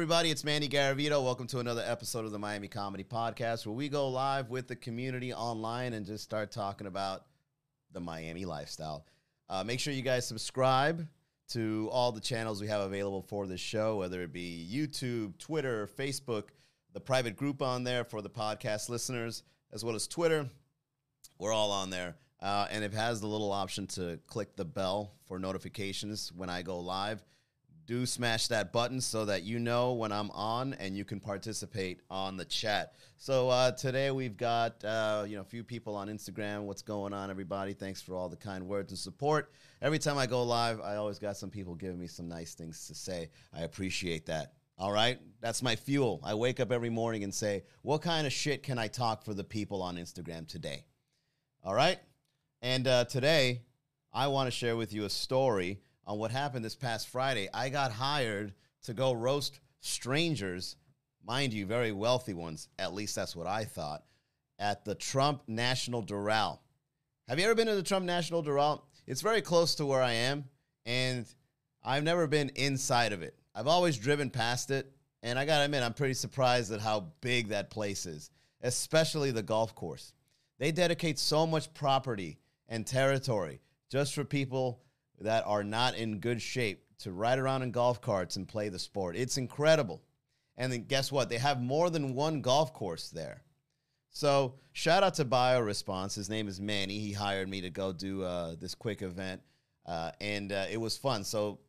everybody. It's Manny Garavito. Welcome to another episode of the Miami Comedy Podcast, where we go live with the community online and just start talking about the Miami lifestyle. Uh, make sure you guys subscribe to all the channels we have available for this show, whether it be YouTube, Twitter, Facebook, the private group on there for the podcast listeners, as well as Twitter. We're all on there. Uh, and it has the little option to click the bell for notifications when I go live. Do smash that button so that you know when I'm on and you can participate on the chat. So uh, today we've got uh, you know a few people on Instagram. What's going on, everybody? Thanks for all the kind words and support. Every time I go live, I always got some people giving me some nice things to say. I appreciate that. All right, that's my fuel. I wake up every morning and say, what kind of shit can I talk for the people on Instagram today? All right. And uh, today, I want to share with you a story on what happened this past Friday. I got hired to go roast strangers, mind you, very wealthy ones, at least that's what I thought, at the Trump National Doral. Have you ever been to the Trump National Doral? It's very close to where I am, and I've never been inside of it. I've always driven past it, and I gotta admit, I'm pretty surprised at how big that place is, especially the golf course. They dedicate so much property and territory just for people that are not in good shape to ride around in golf carts and play the sport. It's incredible. And then guess what? They have more than one golf course there. So shout out to BioResponse. His name is Manny. He hired me to go do uh, this quick event, uh, and uh, it was fun. So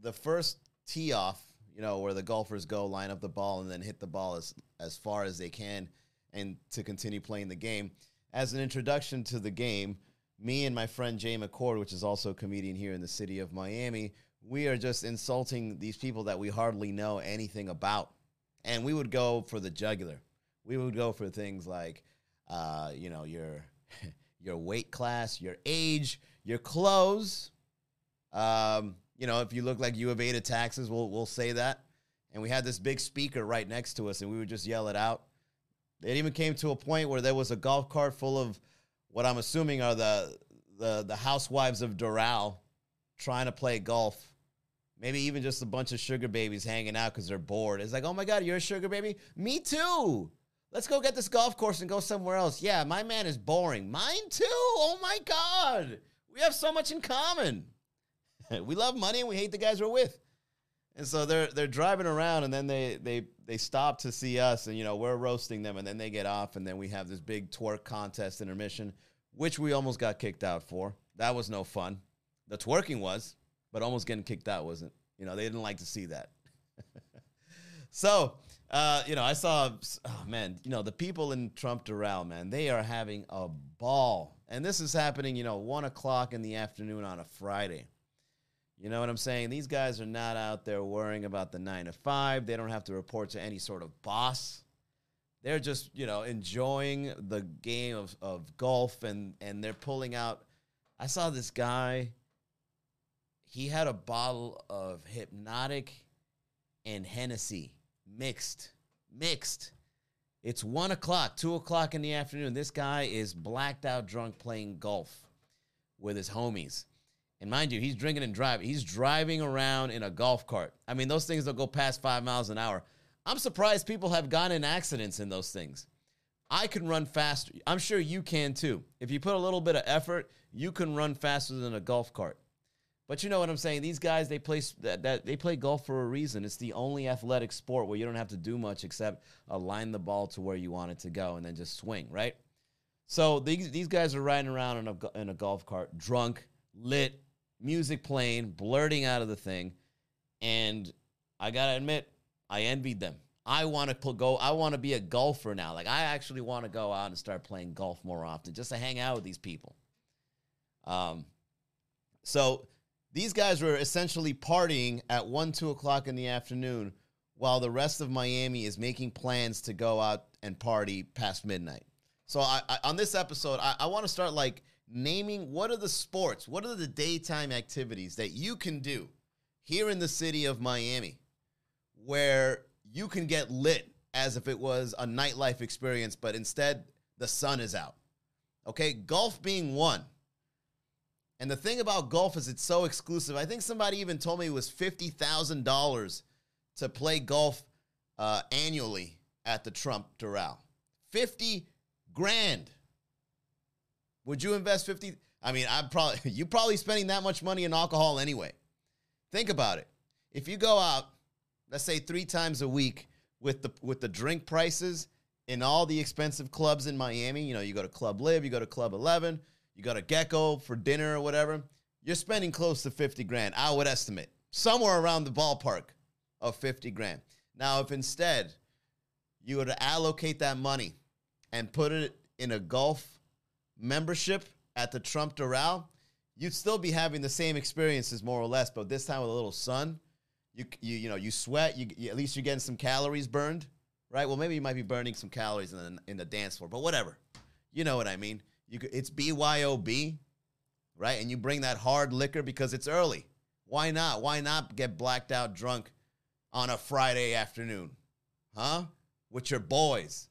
the first tee off, you know, where the golfers go line up the ball and then hit the ball as as far as they can, and to continue playing the game. As an introduction to the game, me and my friend Jay McCord, which is also a comedian here in the city of Miami, we are just insulting these people that we hardly know anything about. And we would go for the jugular. We would go for things like, uh, you know, your your weight class, your age, your clothes. Um, you know, if you look like you evaded taxes, we'll we'll say that. And we had this big speaker right next to us, and we would just yell it out. It even came to a point where there was a golf cart full of what I'm assuming are the the the housewives of Doral trying to play golf. Maybe even just a bunch of sugar babies hanging out because they're bored. It's like, oh my God, you're a sugar baby? Me too. Let's go get this golf course and go somewhere else. Yeah, my man is boring. Mine too. Oh my God. We have so much in common. we love money and we hate the guys we're with. And so they're they're driving around and then they they they stop to see us and you know we're roasting them and then they get off and then we have this big twerk contest intermission which we almost got kicked out for. That was no fun. The twerking was, but almost getting kicked out wasn't. You know, they didn't like to see that. so, uh, you know, I saw, oh man, you know, the people in Trump Doral, man, they are having a ball. And this is happening, you know, one o'clock in the afternoon on a Friday. You know what I'm saying? These guys are not out there worrying about the nine to five. They don't have to report to any sort of boss. They're just, you know, enjoying the game of, of golf and, and they're pulling out. I saw this guy, he had a bottle of Hpnotiq and Hennessy mixed. Mixed. It's one o'clock, two o'clock in the afternoon. This guy is blacked out drunk playing golf with his homies. And mind you, he's drinking and driving. He's driving around in a golf cart. I mean, those things don't go past five miles an hour. I'm surprised people have gotten in accidents in those things. I can run faster. I'm sure you can too. If you put a little bit of effort, you can run faster than a golf cart. But you know what I'm saying? These guys, they play that, that they play golf for a reason. It's the only athletic sport where you don't have to do much except align the ball to where you want it to go and then just swing, right? So these these guys are riding around in a in a golf cart, drunk, lit, music playing, blurting out of the thing. And I got to admit, I envied them. I want to go. I want to be a golfer now. Like I actually want to go out and start playing golf more often, just to hang out with these people. Um, so these guys were essentially partying at one, two o'clock in the afternoon, while the rest of Miami is making plans to go out and party past midnight. So I, I on this episode, I, I want to start like naming what are the sports, what are the daytime activities that you can do here in the city of Miami where you can get lit as if it was a nightlife experience, but instead the sun is out. Okay, golf being one. And the thing about golf is it's so exclusive. I think somebody even told me it was $50,000 to play golf uh, annually at the Trump Doral. 50 grand. Would you invest 50? I mean, I'm probably you're probably spending that much money in alcohol anyway. Think about it. If you go out, let's say 3 times a week with the with the drink prices in all the expensive clubs in Miami, you know, you go to Club LIV, you go to Club 11, you go to Gekkō for dinner or whatever, you're spending close to 50 grand, I would estimate. Somewhere around the ballpark of 50 grand. Now, if instead you were to allocate that money and put it in a golf membership at the Trump Doral, you'd still be having the same experiences more or less, but this time with a little sun. You you you know you sweat. You, you, at least you're getting some calories burned, right? Well, maybe you might be burning some calories in the in the dance floor, but whatever. You know what I mean? You could, it's BYOB, right? And you bring that hard liquor because it's early. Why not? Why not get blacked out drunk on a Friday afternoon, huh? With your boys.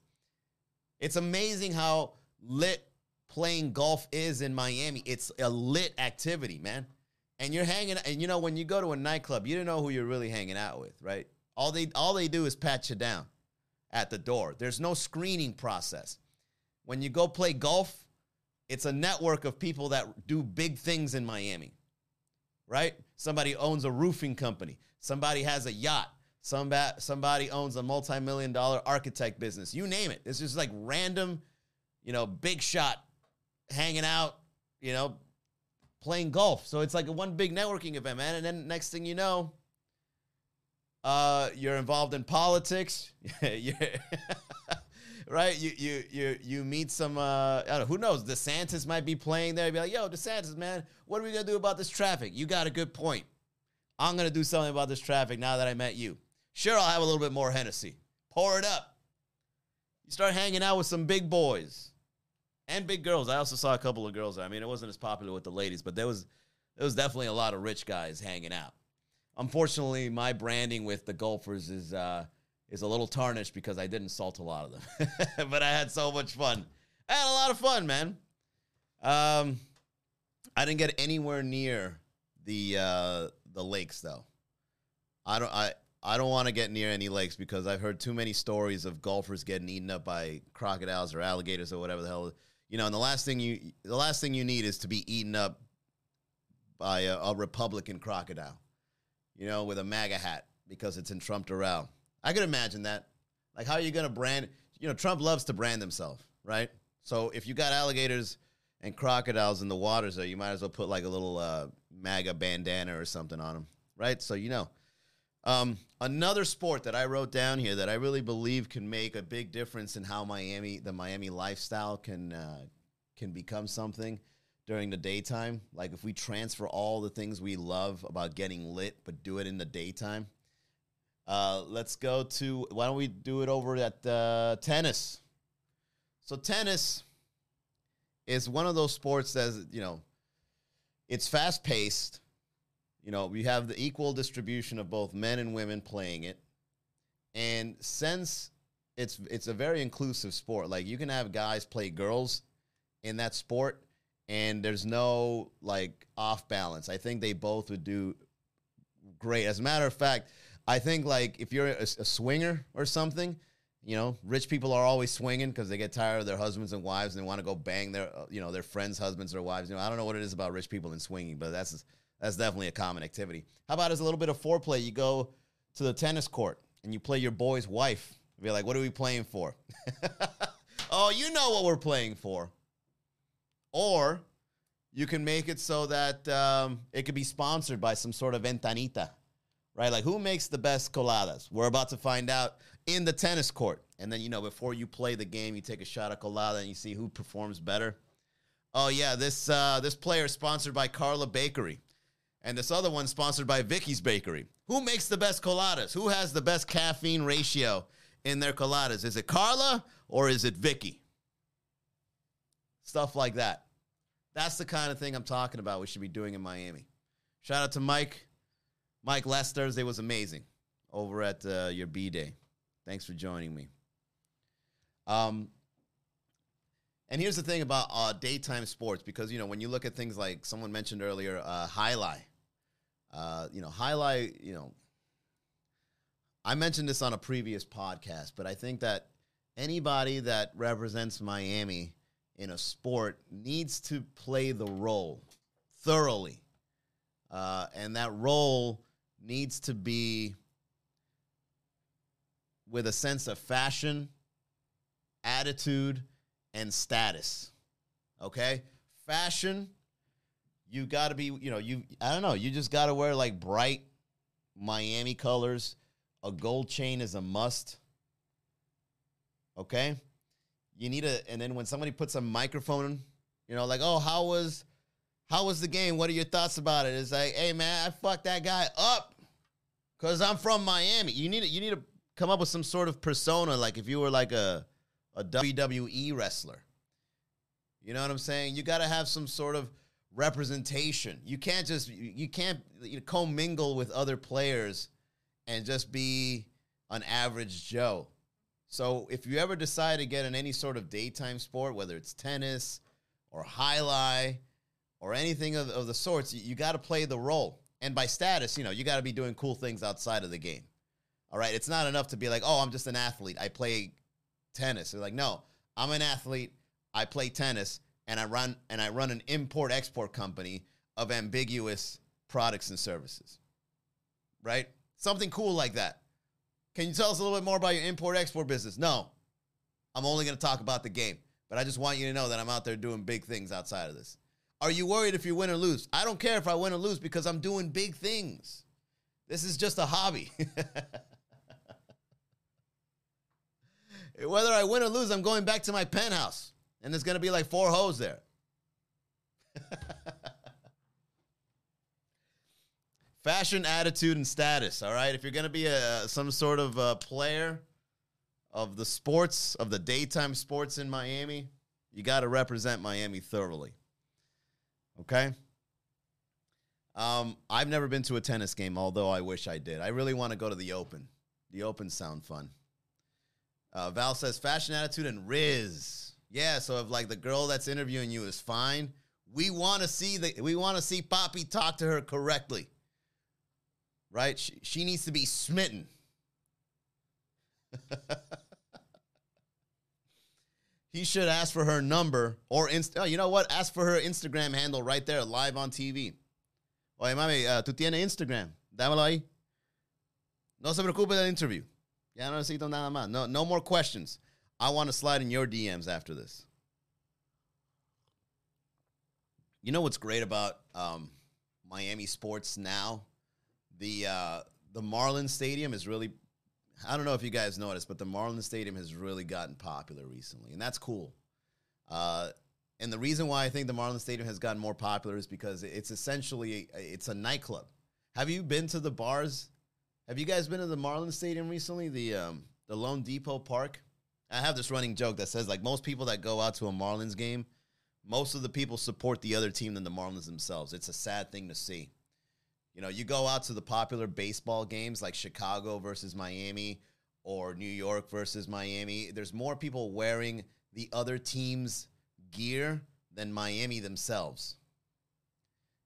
It's amazing how lit playing golf is in Miami. It's a lit activity, man. And you're hanging and you know when you go to a nightclub, you don't know who you're really hanging out with, right? All they all they do is pat you down at the door. There's no screening process. When you go play golf, it's a network of people that do big things in Miami. Right? Somebody owns a roofing company. Somebody has a yacht. Somebody, somebody owns a multi-million dollar architect business. You name it. It's just like random, you know, big shot hanging out, you know, playing golf. So it's like one big networking event, man. And then next thing you know, uh, you're involved in politics. right? You you you you meet some uh know, who knows, DeSantis might be playing there. Be like, yo, DeSantis, man, what are we gonna do about this traffic? You got a good point. I'm gonna do something about this traffic now that I met you. Sure, I'll have a little bit more Hennessy. Pour it up. You start hanging out with some big boys and big girls. I also saw a couple of girls. I mean, it wasn't as popular with the ladies, but there was there was definitely a lot of rich guys hanging out. Unfortunately, my branding with the golfers is uh, is a little tarnished because I didn't salt a lot of them. but I had so much fun. I had a lot of fun, man. Um, I didn't get anywhere near the uh, the lakes though. I don't I I don't want to get near any lakes because I've heard too many stories of golfers getting eaten up by crocodiles or alligators or whatever the hell. You know, and the last thing you the last thing you need is to be eaten up by a, a Republican crocodile. You know, with a MAGA hat because it's in Trump Doral. I could imagine that. Like, how are you going to brand? You know, Trump loves to brand himself, right? So if you got alligators and crocodiles in the waters, there, you might as well put like a little uh, MAGA bandana or something on them, right? So you know. Um, another sport that I wrote down here that I really believe can make a big difference in how Miami, the Miami lifestyle, can uh, can become something during the daytime. Like if we transfer all the things we love about getting lit, but do it in the daytime. Uh, let's go to why don't we do it over at uh, tennis? So tennis is one of those sports that you know it's fast paced. You know, we have the equal distribution of both men and women playing it, and since it's it's a very inclusive sport, like you can have guys play girls in that sport, and there's no like off balance. I think they both would do great. As a matter of fact I think like if you're a, a swinger or something, you know, rich people are always swinging because they get tired of their husbands and wives and they want to go bang their, you know, their friends' husbands or wives. You know, I don't know what it is about rich people and swinging, but that's that's definitely a common activity. How about as a little bit of foreplay? You go to the tennis court and you play your boy's wife. Be like, what are we playing for? oh, you know what we're playing for. Or you can make it so that um, it could be sponsored by some sort of ventanita right? Like who makes the best coladas? We're about to find out in the tennis court. And then, you know, before you play the game, you take a shot of colada and you see who performs better. Oh yeah, this uh, this player is sponsored by Karla Bakery. And this other one sponsored by Vicky's Bakery. Who makes the best coladas? Who has the best caffeine ratio in their coladas? Is it Karla or is it Vicky? Stuff like that. That's the kind of thing I'm talking about we should be doing in Miami. Shout out to Mike. Mike, last Thursday was amazing over at uh, your B Day. Thanks for joining me. Um, and here's the thing about uh, daytime sports, because you know when you look at things like someone mentioned earlier, uh, jai alai. Uh, you know, alai. You know, I mentioned this on a previous podcast, but I think that anybody that represents Miami in a sport needs to play the role thoroughly. Uh, and that role needs to be with a sense of fashion, attitude, and status. Okay? Fashion, you got to be, you know, you I don't know, you just got to wear like bright Miami colors. A gold chain is a must. Okay? You need a and then when somebody puts a microphone, you know, like, "Oh, how was how was the game? What are your thoughts about it?" It's like, "Hey man, I fucked that guy up cuz I'm from Miami." You need to, you need to come up with some sort of persona like if you were like a a WWE wrestler. You know what I'm saying? You got to have some sort of representation. You can't just you can't you know, commingle with other players and just be an average Joe. So if you ever decide to get in any sort of daytime sport, whether it's tennis or jai alai or anything of, of the sorts, you, you got to play the role. And by status, you know, you got to be doing cool things outside of the game. All right. It's not enough to be like, oh, I'm just an athlete. I play tennis. They're like, no, I'm an athlete. I play tennis and I run and I run an import export company of ambiguous products and services. Right? Something cool like that. Can you tell us a little bit more about your import export business? No. I'm only going to talk about the game, but I just want you to know that I'm out there doing big things outside of this. Are you worried if you win or lose? I don't care if I win or lose because I'm doing big things. This is just a hobby. Whether I win or lose, I'm going back to my penthouse, and there's to be like four hoes there. Fashion, attitude, and status. All right. If you're to be a some sort of a player of the sports of the daytime sports in Miami, you got to represent Miami thoroughly. Okay. Um, I've never been to a tennis game, although I wish I did. I really want to go to the Open. The Open sound fun. Uh, Val says fashion, attitude, and Riz. Yeah, so if like the girl that's interviewing you is fine, we want to see the we want to see Poppy talk to her correctly right? She, she needs to be smitten. he should ask for her number or inst- oh, you know what? Ask for her Instagram handle right there, live on TV. Oye, mami, uh, tú tienes Instagram. Dámelo ahí. No se preocupe del interview. Ya no necesito nada más. No, no more questions. I want to slide in your DMs after this. You know what's great about um, Miami sports now? the uh, the Marlins Stadium is really. I don't know if you guys noticed, but the Marlins Stadium has really gotten popular recently, and that's cool. Uh, and the reason why I think the Marlins Stadium has gotten more popular is because it's essentially it's a nightclub. Have you been to the bars? Have you guys been to the Marlins Stadium recently? The um, the loanDepot Park. I have this running joke that says like most people that go out to a Marlins game, most of the people support the other team than the Marlins themselves. It's a sad thing to see. You know, you go out to the popular baseball games like Chicago versus Miami or New York versus Miami. There's more people wearing the other team's gear than Miami themselves.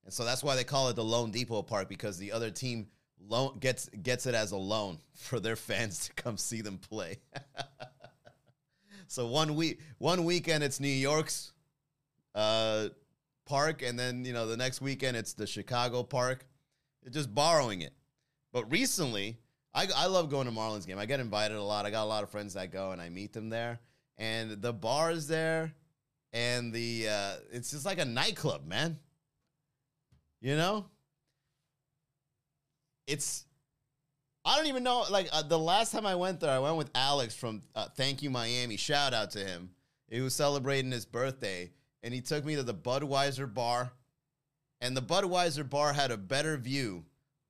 And so that's why they call it the Lone loanDepot Park because the other team loan gets gets it as a loan for their fans to come see them play. so one week one weekend it's New York's uh, park and then you know the next weekend it's the Chicago park It's just borrowing it. But recently, I, I love going to Marlins game. I get invited a lot. I got a lot of friends that go, and I meet them there. And the bar is there, and the uh, it's just like a nightclub, man. You know, it's I don't even know. Like uh, the last time I went there, I went with Alex from uh, Thank You Miami. Shout out to him. He was celebrating his birthday, and he took me to the Budweiser bar and the Budweiser bar had a better view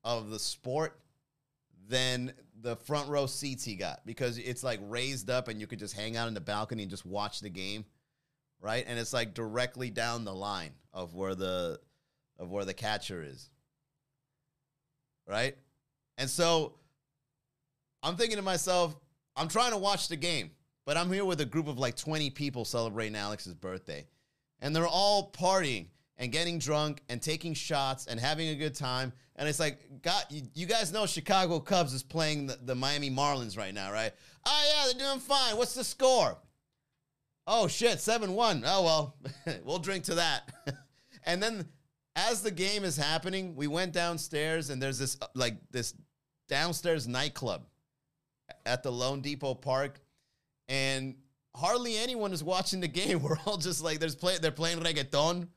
of the sport than the front row seats he got because it's like raised up and you could just hang out in the balcony and just watch the game, right? And it's like directly down the line of where the of where the catcher is. Right? And so I'm thinking to myself, I'm trying to watch the game, but I'm here with a group of like 20 people celebrating Alex's birthday. And they're all partying and getting drunk and taking shots and having a good time. And it's like, God, you, you guys know Chicago Cubs is playing the, the Miami Marlins right now, right? Oh, yeah, they're doing fine. What's the score? Oh, shit, 7 1. Oh, well, we'll drink to that. and then as the game is happening, we went downstairs and there's this, like, this downstairs nightclub at the loanDepot Park. And hardly anyone is watching the game. We're all just like, there's play, they're playing reggaeton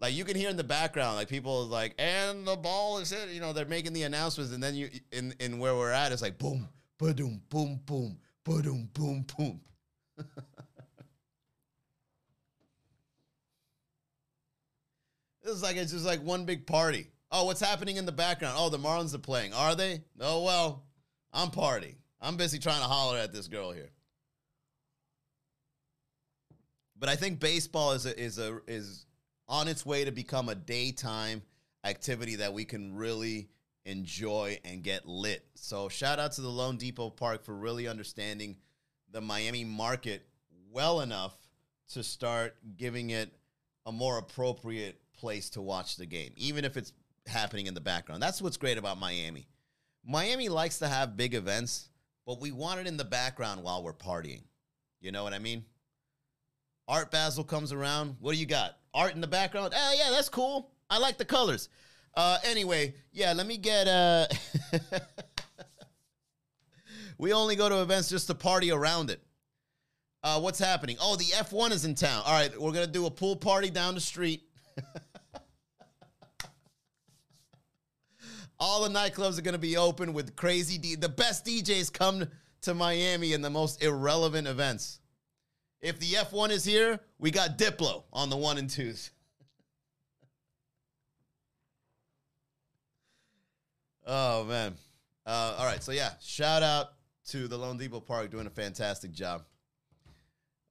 like you can hear in the background, like people like, and the ball is it. You know, they're making the announcements, and then you in in where we're at, it's like boom, boom, boom, boom, boom, boom, boom. is like it's just like one big party. Oh, what's happening in the background? Oh, the Marlins are playing. Are they? Oh well, I'm partying. I'm busy trying to holler at this girl here. But I think baseball is a, is a is on its way to become a daytime activity that we can really enjoy and get lit. So shout out to the loanDepot Park for really understanding the Miami market well enough to start giving it a more appropriate place to watch the game, even if it's happening in the background. That's what's great about Miami. Miami likes to have big events, but we want it in the background while we're partying. You know what I mean? Art Basel comes around. What do you got? art in the background. Oh yeah, that's cool. I like the colors. Uh, anyway, yeah, let me get. Uh, we only go to events just to party around it. Uh, what's happening? Oh, the F1 is in town. All right, we're gonna do a pool party down the street. All the nightclubs are gonna be open with crazy. D- the best DJs come to Miami in the most irrelevant events. If the F1 is here, we got Diplo on the one and twos. oh, man. Uh, all right. So, yeah, shout out to the loanDepot Park doing a fantastic job.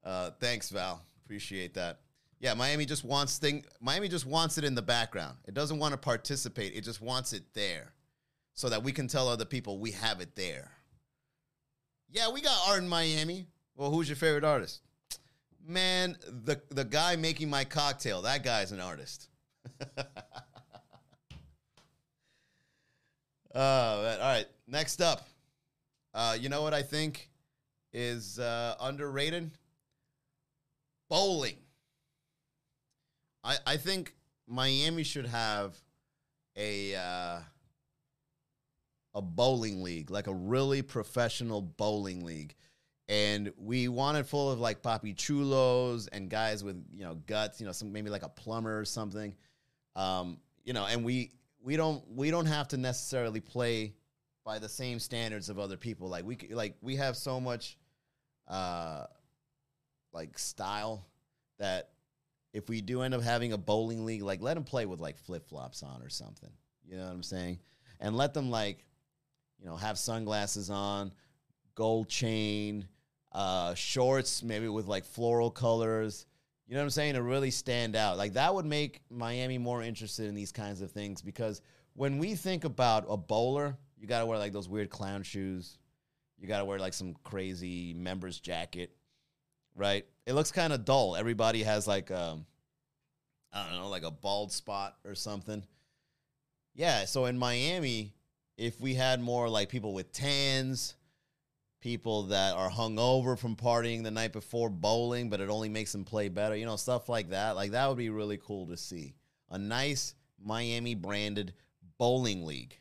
Uh, thanks, Val. Appreciate that. Yeah, Miami just wants thing. Miami just wants it in the background. It doesn't want to participate. It just wants it there, so that we can tell other people we have it there. Yeah, we got art in Miami. Well, who's your favorite artist? Man, the the guy making my cocktail, that guy's an artist. Oh, man. all right. Next up, uh, you know what I think is uh, underrated? Bowling. I I think Miami should have a uh, a bowling league, like a really professional bowling league and we wanted full of like papi chulos and guys with you know guts, you know, some maybe like a plumber or something, um, you know, and we we don't we don't have to necessarily play by the same standards of other people. Like we like we have so much, uh, like style that if we do end up having a bowling league, like let them play with like flip flops on or something. You know what I'm saying? And let them like, you know, have sunglasses on, gold chain, uh, shorts, maybe with like floral colors. You know what I'm saying? To really stand out. Like that would make Miami more interested in these kinds of things because when we think about a bowler, you got to wear like those weird clown shoes. You got to wear like some crazy members jacket, right? It looks kind of dull. Everybody has like um I don't know, like a bald spot or something. Yeah, so in Miami, if we had more like people with tans, people that are hungover from partying the night before bowling, but it only makes them play better. You know, stuff like that. Like that would be really cool to see. A nice Miami branded bowling league.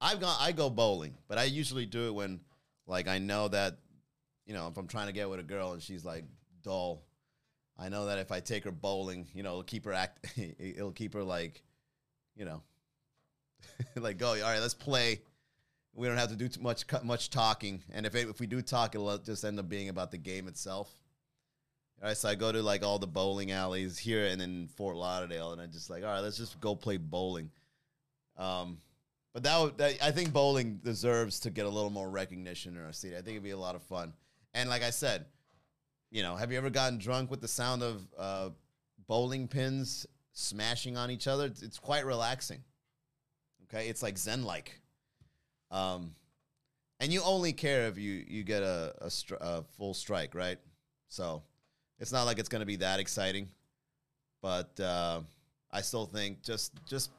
I've gone I go bowling, but I usually do it when like I know that you know, if I'm trying to get with a girl and she's like dull, I know that if I take her bowling, you know, it'll keep her act it'll keep her like, you know, like go, all right, let's play we don't have to do too much much talking. And if it, if we do talk, it'll just end up being about the game itself. All right, so I go to like all the bowling alleys here and in Fort Lauderdale, and I just like, all right, let's just go play bowling. Um, but that, that I think bowling deserves to get a little more recognition in our city. I think it'd be a lot of fun. And like I said, you know, have you ever gotten drunk with the sound of uh, bowling pins smashing on each other? It's, it's quite relaxing. Okay, it's like zen like. Um, and you only care if you you get a a, stri- a full strike, right? So it's not like it's going to be that exciting. but uh, I still think just just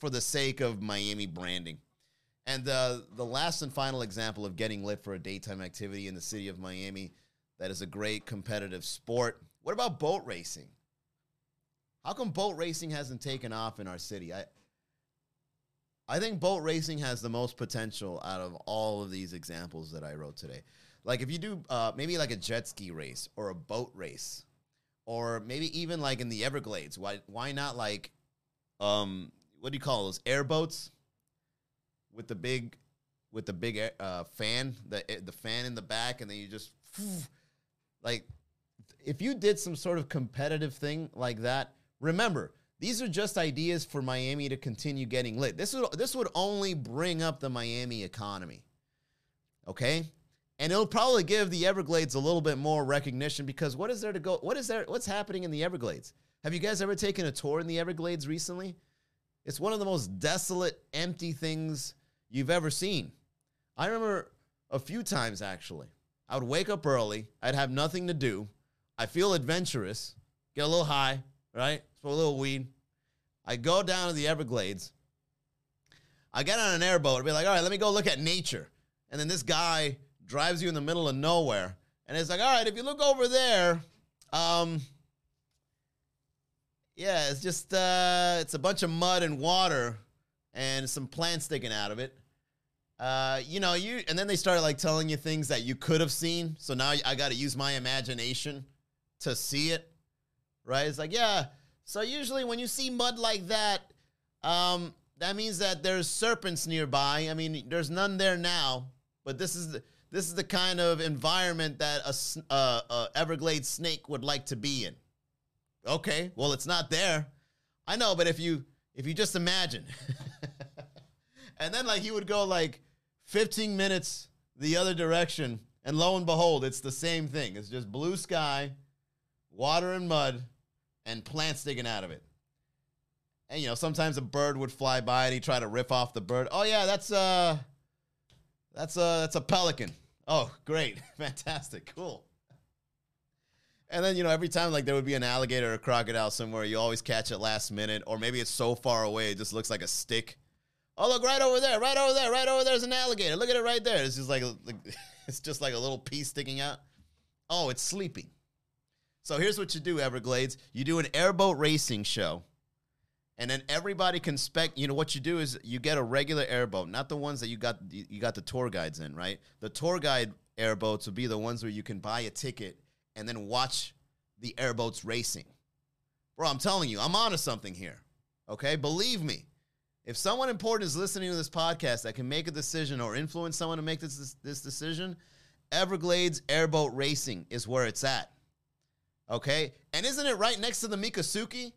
for the sake of Miami branding. And uh, the last and final example of getting lit for a daytime activity in the city of Miami that is a great competitive sport. What about boat racing? How come boat racing hasn't taken off in our city? I I think boat racing has the most potential out of all of these examples that I wrote today. Like if you do uh, maybe like a jet ski race or a boat race, or maybe even like in the Everglades. Why why not like um what do you call those airboats with the big with the big uh, fan the the fan in the back and then you just like if you did some sort of competitive thing like that remember these are just ideas for Miami to continue getting lit. This would this would only bring up the Miami economy. Okay? And it'll probably give the Everglades a little bit more recognition because what is there to go? What is there? What's happening in the Everglades? Have you guys ever taken a tour in the Everglades recently? It's one of the most desolate, empty things you've ever seen. I remember a few times actually. I would wake up early, I'd have nothing to do. I feel adventurous, get a little high, right? Smoke a little weed. I go down to the Everglades. I get on an airboat and be like, all right, let me go look at nature. And then this guy drives you in the middle of nowhere. And it's like, all right, if you look over there, um, yeah, it's just uh, it's a bunch of mud and water and some plants sticking out of it. Uh, you know, you and then they started like telling you things that you could have seen. So now I got to use my imagination to see it. Right? It's like, yeah. So usually when you see mud like that, um, that means that there's serpents nearby. I mean, there's none there now, but this is the, this is the kind of environment that a, uh, a Everglades snake would like to be in. Okay, well, it's not there. I know, but if you if you just imagine, and then like he would go like 15 minutes the other direction, and lo and behold, it's the same thing. It's just blue sky, water and mud, and plants sticking out of it. And you know, sometimes a bird would fly by and he'd try to rip off the bird. Oh yeah, that's uh that's a that's a pelican. Oh, great. Fantastic. Cool. And then, you know, every time like there would be an alligator or crocodile somewhere, you always catch it last minute, or maybe it's so far away it just looks like a stick. Oh, look right over there, right over there, right over there's an alligator. Look at it right there. It's just like, like it's just like a little piece sticking out. Oh, it's sleeping. So here's what you do, Everglades. You do an airboat racing show and then everybody can spec. You know what you do is you get a regular airboat, not the ones that you got you got the tour guides in, right? The tour guide airboats would be the ones where you can buy a ticket and then watch the airboats racing. Bro, I'm telling you, I'm onto something here. Okay, believe me. If someone important is listening to this podcast that can make a decision or influence someone to make this this decision, Everglades Airboat Racing is where it's at. Okay, and isn't it right next to the Miccosukee?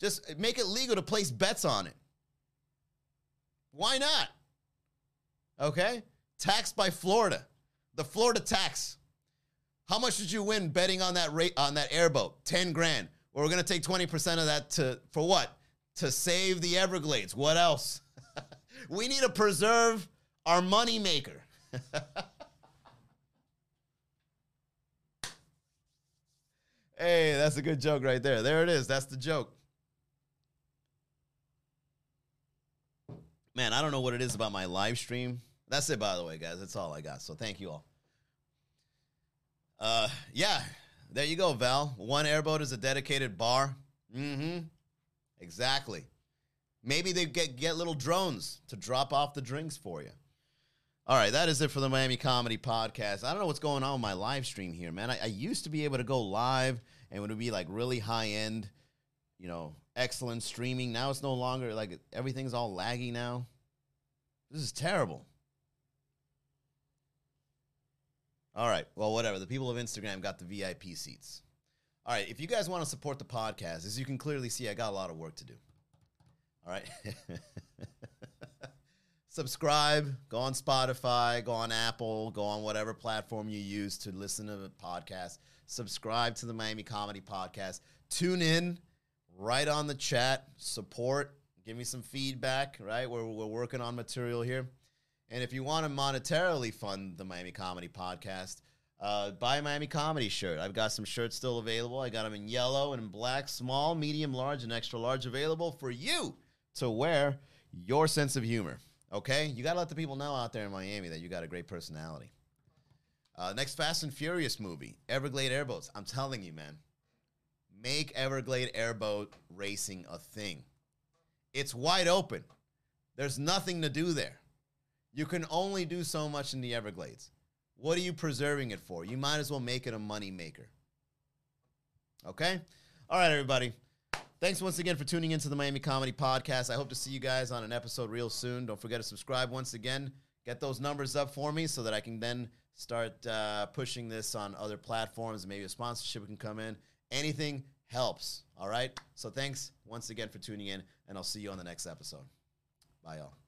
Just make it legal to place bets on it. Why not? Okay? Taxed by Florida. The Florida tax. How much did you win betting on that rate on that airboat? 10 grand. Well, we're going to take 20% of that to for what? To save the Everglades. What else? we need to preserve our money maker. hey, that's a good joke right there. There it is. That's the joke. Man, I don't know what it is about my live stream. That's it, by the way, guys. That's all I got. So thank you all. Uh, yeah, there you go, Val. One airboat is a dedicated bar. Mm-hmm. Exactly. Maybe they get get little drones to drop off the drinks for you. All right, that is it for the Miami Comedy Podcast. I don't know what's going on with my live stream here, man. I, I used to be able to go live and it would be like really high end, you know, excellent streaming. Now it's no longer like everything's all laggy now. This is terrible. All right. Well, whatever. The people of Instagram got the VIP seats. All right. If you guys want to support the podcast, as you can clearly see, I got a lot of work to do. All right. Subscribe, go on Spotify, go on Apple, go on whatever platform you use to listen to the podcast. Subscribe to the Miami Comedy Podcast. Tune in right on the chat, support, give me some feedback, right? We're, we're working on material here. And if you want to monetarily fund the Miami Comedy Podcast, Uh, buy a Miami Comedy shirt. I've got some shirts still available. I got them in yellow and in black, small, medium, large, and extra large available for you to wear your sense of humor. Okay? You got to let the people know out there in Miami that you got a great personality. Uh, next Fast and Furious movie, Everglade Airboats. I'm telling you, man, make Everglade Airboat racing a thing. It's wide open. There's nothing to do there. You can only do so much in the Everglades. What are you preserving it for? You might as well make it a money maker. Okay? All right, everybody. Thanks once again for tuning into the Miami Comedy Podcast. I hope to see you guys on an episode real soon. Don't forget to subscribe once again. Get those numbers up for me so that I can then start uh, pushing this on other platforms. Maybe a sponsorship can come in. Anything helps. All right. So thanks once again for tuning in, and I'll see you on the next episode. Bye, y'all.